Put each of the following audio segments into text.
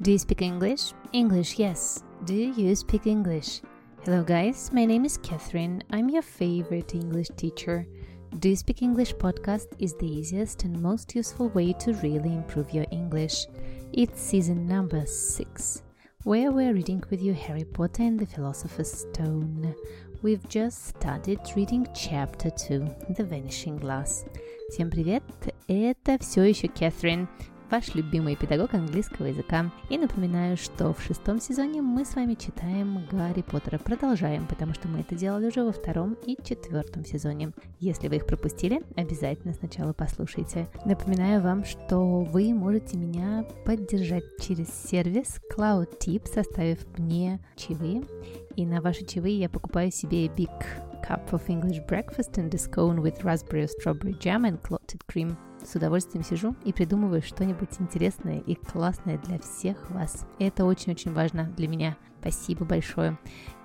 Do you speak English? English, yes. Do you speak English? Hello, guys. My name is Catherine. I'm your favorite English teacher. Do You Speak English podcast is the easiest and most useful way to really improve your English. It's season number six, where we're reading with you Harry Potter and the Philosopher's Stone. We've just started reading chapter 2, The Vanishing Glass. Всем привет! Это все еще Кэтрин, Ваш любимый педагог английского языка. И напоминаю, что в шестом сезоне мы с вами читаем Гарри Поттера. Продолжаем, потому что мы это делали уже во втором и четвертом сезоне. Если вы их пропустили, обязательно сначала послушайте. Напоминаю вам, что вы можете меня поддержать через сервис Cloud Tip, составив мне чаевые. И на ваши чаевые я покупаю себе Big cup of English breakfast and scone with raspberry strawberry jam and clotted cream. С удовольствием сижу и придумываю что-нибудь интересное и классное для всех вас. Это очень-очень важно для меня. Спасибо большое.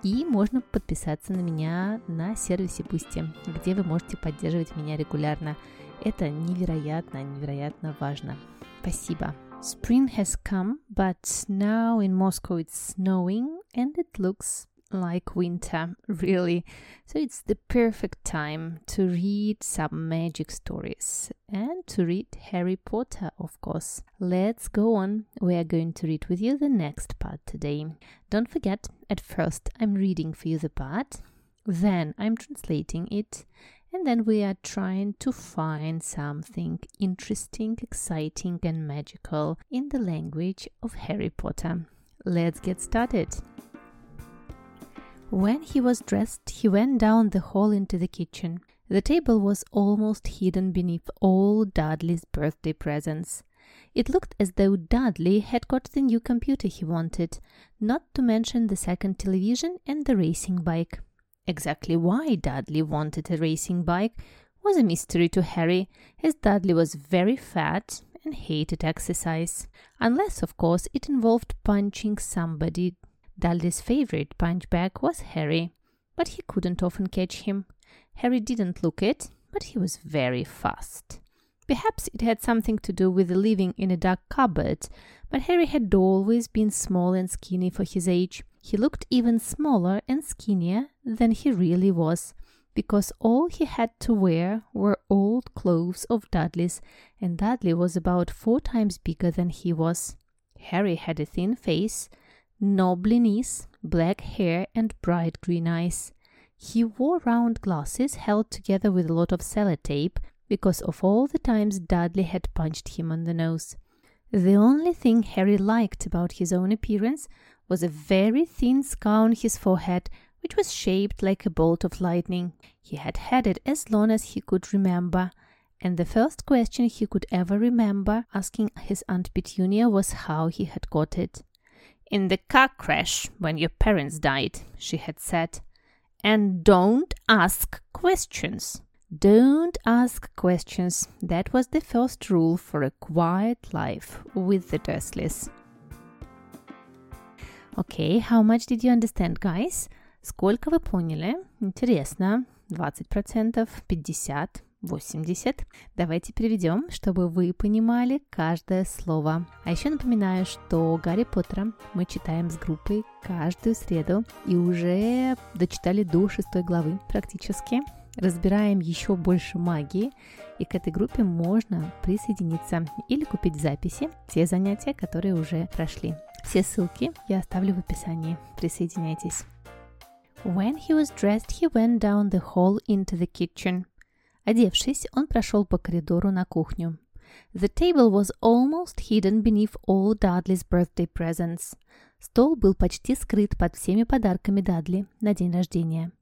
И можно подписаться на меня на сервисе Boosty, где вы можете поддерживать меня регулярно. Это невероятно, невероятно важно. Спасибо. Spring has come, but now in Moscow it's snowing and it looks like winter, really. So it's the perfect time to read some magic stories and to read Harry Potter, of course. Let's go on. We are going to read with you the next part today. Don't forget, at first I'm reading for you the part, then I'm translating it, and then we are trying to find something interesting, exciting, and magical in the language of Harry Potter. Let's get started. When he was dressed, he went down the hall into the kitchen. The table was almost hidden beneath all Dudley's birthday presents. It looked as though Dudley had got the new computer he wanted, not to mention the second television and the racing bike. Exactly why Dudley wanted a racing bike was a mystery to Harry, as Dudley was very fat and hated exercise, unless, of course, it involved punching somebody Dudley's favorite punchbag was Harry, but he couldn't often catch him. Harry didn't look it, but he was very fast. Perhaps it had something to do with living in a dark cupboard, but Harry had always been small and skinny for his age. He looked even smaller and skinnier than he really was, because all he had to wear were old clothes of Dudley's, and Dudley was about four times bigger than he was. Harry had a thin face, Nobly knees, black hair, and bright green eyes. He wore round glasses held together with a lot of sellotape because of all the times Dudley had punched him on the nose. The only thing Harry liked about his own appearance was a very thin scar on his forehead, which was shaped like a bolt of lightning. He had had it as long as he could remember, and the first question he could ever remember asking his Aunt Petunia was how he had got it In the car crash when your parents died, she had said. And don't ask questions. Don't ask questions. That was the first rule for a quiet life with the Dursleys. Okay, how much did you understand, guys? Сколько вы поняли? Интересно. 20%, 50%, 80. Давайте переведем, чтобы вы понимали каждое слово. А еще напоминаю, что Гарри Поттера мы читаем с группой каждую среду и уже дочитали до шестой главы практически. Разбираем еще больше магии, и к этой группе можно присоединиться или купить записи, те занятия, которые уже прошли. Все ссылки я оставлю в описании. Присоединяйтесь. When he was dressed, he went down the hall into the kitchen. Одевшись, он прошел по коридору на кухню. The table was almost hidden beneath all Dudley's birthday presents. Стол был почти скрыт под всеми подарками Дадли на день рождения.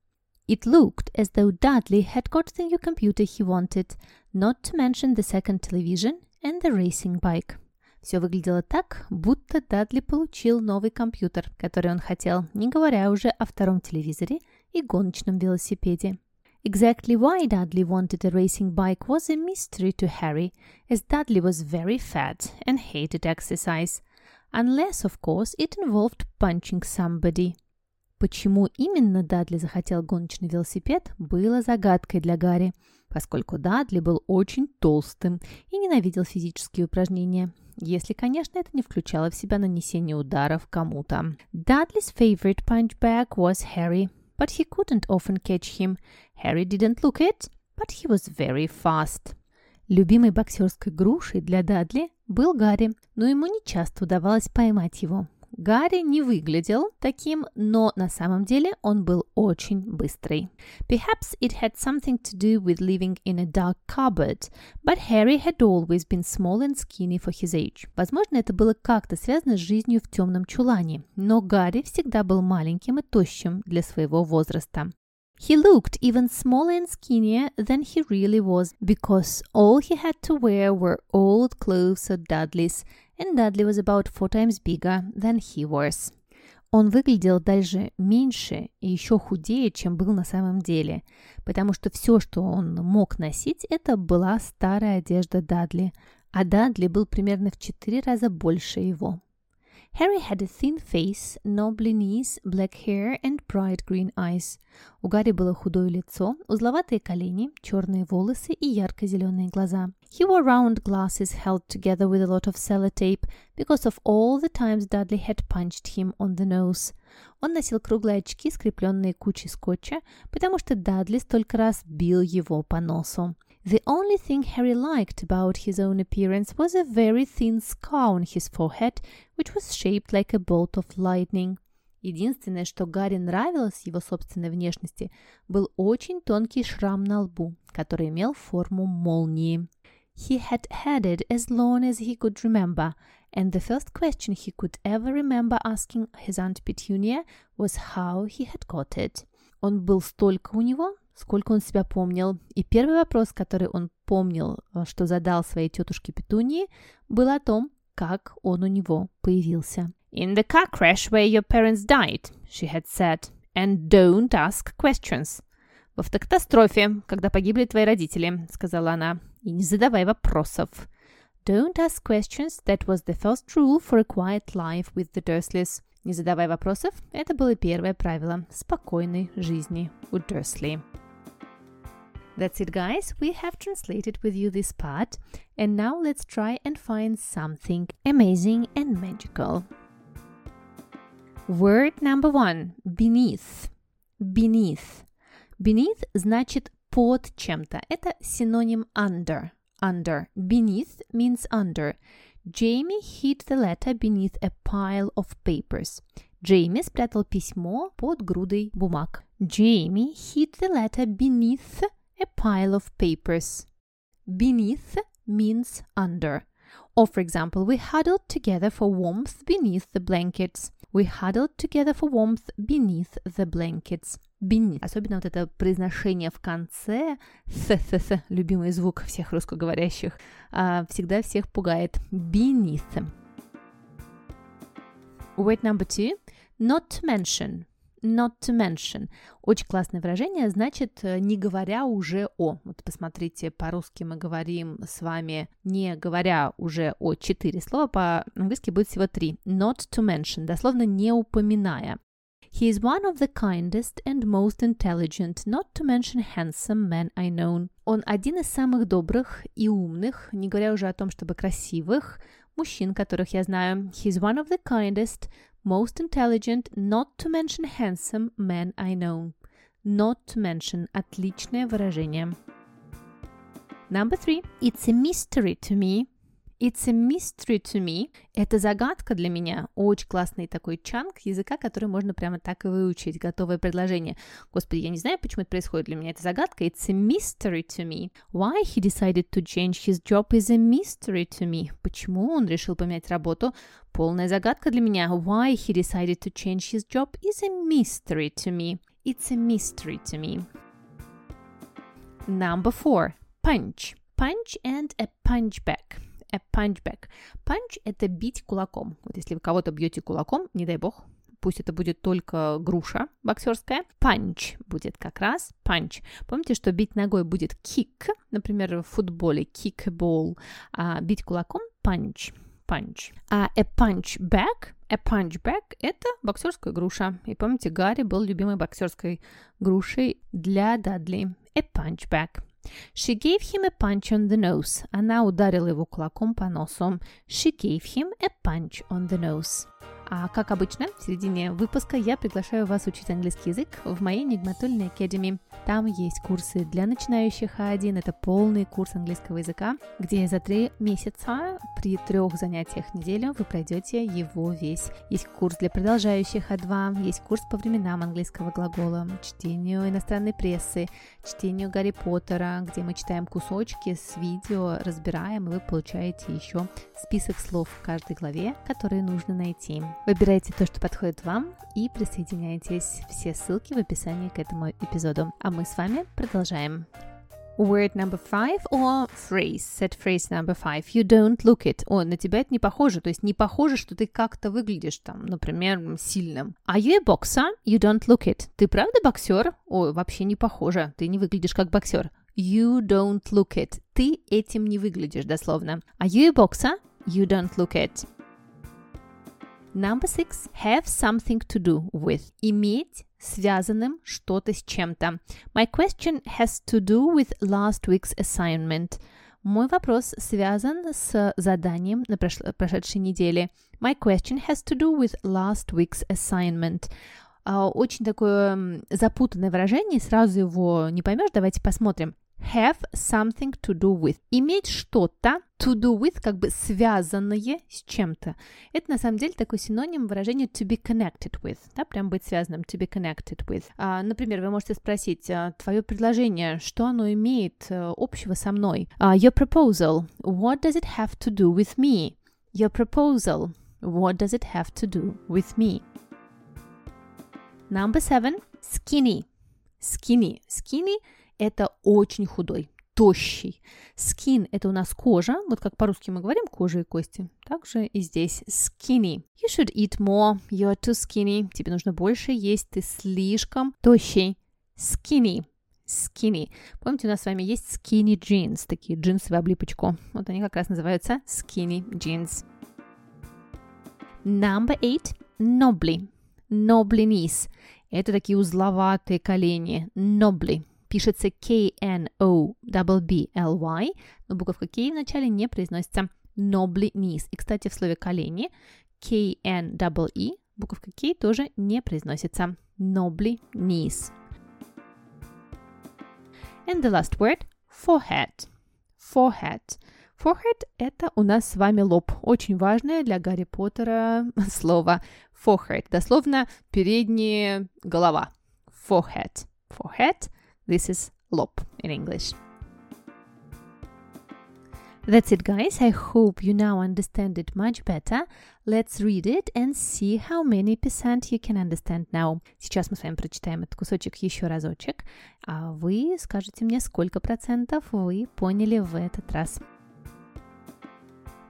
It looked as though Dudley had got the new computer he wanted, not to mention the second television and the racing bike. Все выглядело так, будто Дадли получил новый компьютер, который он хотел, не говоря уже о втором телевизоре и гоночном велосипеде. Exactly why Dudley wanted a racing bike was a mystery to Harry, as Dudley was very fat and hated exercise, unless, of course, it involved punching somebody. Почему именно Дадли захотел гоночный велосипед, было загадкой для Гарри, поскольку Дадли был очень толстым и ненавидел физические упражнения. если, конечно, это не включало в себя нанесение ударов кому-то. Dudley's favorite punch bag was Harry, but he couldn't often catch him. Harry didn't look it, but he was very fast. Любимой боксерской грушей для Дадли был Гарри, но ему не часто удавалось поймать его. Гарри не выглядел таким, но на самом деле он был очень быстрый. Perhaps it had something to do with living in a dark cupboard, but Harry had always been small and skinny for his age. Возможно, это было как-то связано с жизнью в темном чулане, но Гарри всегда был маленьким и тощим для своего возраста. He looked even smaller and skinnier than he really was because all he had to wear were old clothes of Dudley's, and Dudley was about four times bigger than he was. Он выглядел даже меньше и еще худее, чем был на самом деле, потому что все, что он мог носить, это была старая одежда Дадли, а Дадли был примерно в четыре раза больше его. Harry had a thin face, knobbly knees, black hair and bright green eyes. У Гарри было худое лицо, узловатые колени, черные волосы и ярко-зеленые глаза. He wore round glasses held together with a lot of sellotape because of all the times Dudley had punched him on the nose. Он носил круглые очки, скрепленные кучей скотча, потому что Дадли столько раз бил его по носу. The only thing Harry liked about his own appearance was a very thin scar on his forehead, which was shaped like a bolt of lightning. Единственное, что Гарри нравилось его собственной внешности, был очень тонкий шрам на лбу, который имел форму молнии. He had had it as long as he could remember, and the first question he could ever remember asking his Aunt Petunia was how he had got it. Он был столько у него, сколько он себя помнил. И первый вопрос, который он помнил, э, что задал своей тетушке Петунии, был о том, как он у него появился. «In the car crash where your parents died», she had said, «and don't ask questions». «В автокатастрофе, когда погибли твои родители», — сказала она, — «и не задавай вопросов». Don't ask questions, that was the first rule for a quiet life with the Dursleys. Не задавай вопросов, это было первое правило спокойной жизни у Дурсли. That's it, guys. We have translated with you this part, and now let's try and find something amazing and magical. Word number one beneath. Beneath. Beneath значит под чем-то. Это синоним under. Under. Beneath means under. Jamie hid the letter beneath a pile of papers. Джейми спрятал письмо под грудой бумаг. Jamie hid the letter beneath a pile of papers. Beneath means under. Or, for example, we huddled together for warmth beneath the blankets. We huddled together for warmth beneath the blankets. Beneath. Особенно вот это произношение в конце, с, с, с, любимый звук всех русскоговорящих, всегда всех пугает. Beneath. Word number two. Not to mention. Not to mention. Очень классное выражение, значит, э, не говоря уже о. Вот посмотрите, по-русски мы говорим с вами, не говоря уже о четыре слова, по-английски будет всего три. Not to mention, дословно не упоминая. He is one of the kindest and most intelligent, not to mention handsome men I know. Он один из самых добрых и умных, не говоря уже о том, чтобы красивых, мужчин, которых я знаю. He is one of the kindest, most intelligent, not to mention handsome man I know. Not to mention – отличное выражение. Number three. It's a mystery to me. It's a mystery to me. Это загадка для меня. Очень классный такой чанк языка, который можно прямо так и выучить. Готовое предложение. Господи, я не знаю, почему это происходит для меня. Это загадка. It's a mystery to me. Why he decided to change his job is a mystery to me. Почему он решил поменять работу? Полная загадка для меня. Why he decided to change his job is a mystery to me. It's a mystery to me. Number four. Punch. Punch and a punchback a punchback. Punch – это бить кулаком. Вот если вы кого-то бьете кулаком, не дай бог, пусть это будет только груша боксерская. Punch будет как раз punch. Помните, что бить ногой будет kick, например, в футболе kick ball, а бить кулаком punch. Punch. А a punchback, a punchback – это боксерская груша. И помните, Гарри был любимой боксерской грушей для Дадли. A punchback. She gave him a punch on the nose. Она ударила его кулаком по носу. She gave him a punch on the nose. А как обычно, в середине выпуска я приглашаю вас учить английский язык в моей Нигматульной Academy. Там есть курсы для начинающих А1, это полный курс английского языка, где за три месяца при трех занятиях в неделю вы пройдете его весь. Есть курс для продолжающих А2, есть курс по временам английского глагола, чтению иностранной прессы, чтению Гарри Поттера, где мы читаем кусочки с видео, разбираем, и вы получаете еще список слов в каждой главе, которые нужно найти. Выбирайте то, что подходит вам и присоединяйтесь. Все ссылки в описании к этому эпизоду. А мы с вами продолжаем. Word number five or phrase. Set phrase number five. You don't look it. О, на тебя это не похоже. То есть не похоже, что ты как-то выглядишь там, например, сильным. Are you a boxer? You don't look it. Ты правда боксер? О, вообще не похоже. Ты не выглядишь как боксер. You don't look it. Ты этим не выглядишь, дословно. Are you a boxer? You don't look it. Number six. Have something to do with. Иметь связанным что-то с чем-то. My question has to do with last week's assignment. Мой вопрос связан с заданием на прошедшей неделе. My question has to do with last week's assignment. Uh, очень такое запутанное выражение, сразу его не поймешь. Давайте посмотрим have something to do with. Иметь что-то to do with, как бы связанное с чем-то. Это на самом деле такой синоним выражения to be connected with, да, прям быть связанным, to be connected with. А, например, вы можете спросить, а, твое предложение, что оно имеет а, общего со мной? Uh, your proposal, what does it have to do with me? Your proposal, what does it have to do with me? Number seven, skinny. Skinny. Skinny – это очень худой, тощий. Skin – это у нас кожа, вот как по-русски мы говорим кожа и кости. Также и здесь skinny. You should eat more, you're too skinny. Тебе нужно больше есть, ты слишком тощий. Skinny. Skinny. Помните, у нас с вами есть skinny jeans, такие джинсы в облипочку. Вот они как раз называются skinny jeans. Number eight. Nobly. Nobly knees. Это такие узловатые колени. Nobly пишется K-N-O-B-B-L-Y, но буковка K в начале не произносится nobly knees. И, кстати, в слове колени K-N-E, буковка K тоже не произносится nobly knees. And the last word – forehead. Forehead. Forehead – это у нас с вами лоб. Очень важное для Гарри Поттера слово forehead. Дословно передняя голова. Forehead. Forehead – This is lop in English. That's it, guys. I hope you now understand it much better. Let's read it and see how many percent you can understand now. Сейчас мы с вами прочитаем этот кусочек еще разочек, а вы скажете мне, сколько процентов вы поняли в этот раз.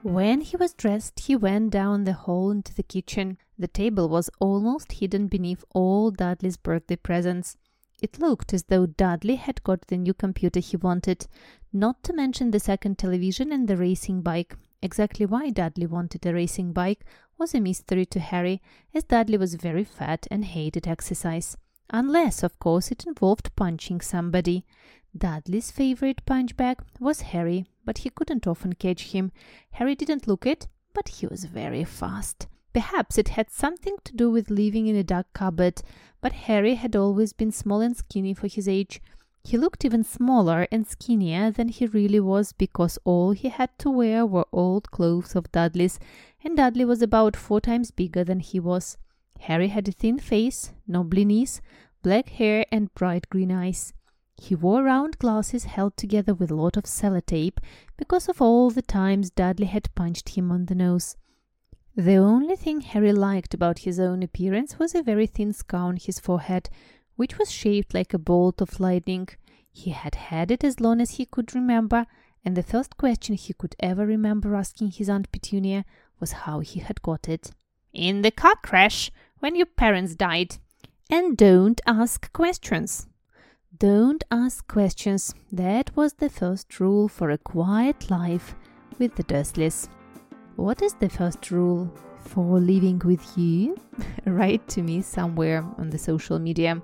When he was dressed, he went down the hall into the kitchen. The table was almost hidden beneath all Dudley's birthday presents. It looked as though Dudley had got the new computer he wanted, not to mention the second television and the racing bike. Exactly why Dudley wanted a racing bike was a mystery to Harry, as Dudley was very fat and hated exercise. Unless, of course, it involved punching somebody. Dudley's favorite punch bag was Harry, but he couldn't often catch him. Harry didn't look it, but he was very fast. Perhaps it had something to do with living in a dark cupboard, but Harry had always been small and skinny for his age. He looked even smaller and skinnier than he really was because all he had to wear were old clothes of Dudley's, and Dudley was about four times bigger than he was. Harry had a thin face, nobly knees, black hair, and bright green eyes. He wore round glasses held together with a lot of sellotape because of all the times Dudley had punched him on the nose. The only thing Harry liked about his own appearance was a very thin scar on his forehead, which was shaped like a bolt of lightning. He had had it as long as he could remember, and the first question he could ever remember asking his Aunt Petunia was how he had got it. In the car crash, when your parents died. And don't ask questions. Don't ask questions. That was the first rule for a quiet life with the Dursleys. What is the first rule for living with you. Write to me somewhere on the social media.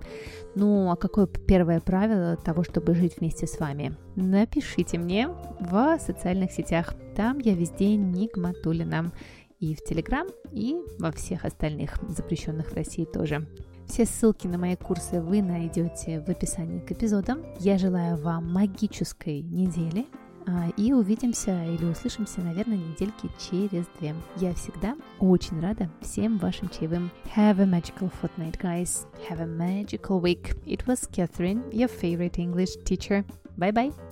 Ну, а какое первое правило того, чтобы жить вместе с вами? Напишите мне в социальных сетях. Там я везде Нигматулина. И в Телеграм, и во всех остальных запрещенных в России тоже. Все ссылки на мои курсы вы найдете в описании к эпизодам. Я желаю вам магической недели и увидимся или услышимся, наверное, недельки через две. Я всегда очень рада всем вашим чаевым. Have a magical fortnight, guys. Have a magical week. It was Catherine, your favorite English teacher. Bye-bye.